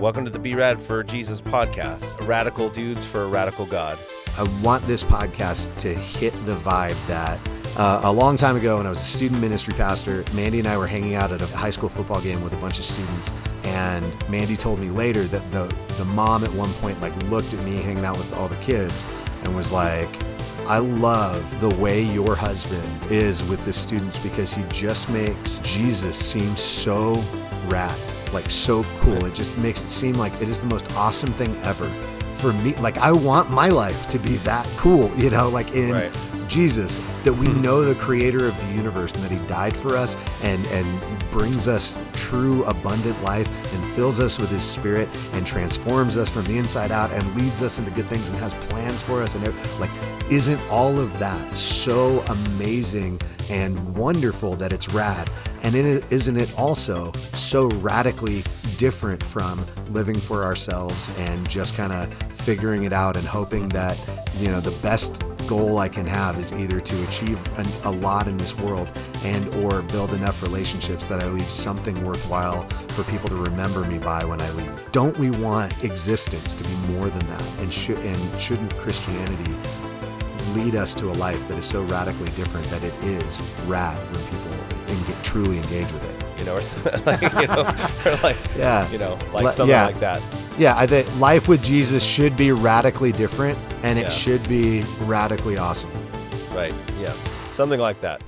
Welcome to the Be Rad for Jesus podcast. Radical dudes for a radical God. I want this podcast to hit the vibe that uh, a long time ago when I was a student ministry pastor, Mandy and I were hanging out at a high school football game with a bunch of students. And Mandy told me later that the, the mom at one point like looked at me hanging out with all the kids and was like, I love the way your husband is with the students because he just makes Jesus seem so rad like so cool. It just makes it seem like it is the most awesome thing ever for me. Like I want my life to be that cool, you know, like in right. Jesus, that we hmm. know the creator of the universe and that he died for us and and brings us true abundant life and fills us with his spirit and transforms us from the inside out and leads us into good things and has plans for us and like isn't all of that so amazing and wonderful that it's rad and isn't it also so radically different from living for ourselves and just kind of figuring it out and hoping that, you know, the best goal I can have is either to achieve an, a lot in this world and or build enough relationships that I leave something worthwhile for people to remember me by when I leave. Don't we want existence to be more than that? And and shouldn't Christianity lead us to a life that is so radically different that it is rad when get truly engage with it. You know, or something like, you know, or like, yeah, you know, like something yeah. like that. Yeah, I think life with Jesus should be radically different, and it yeah. should be radically awesome. Right. Yes, something like that.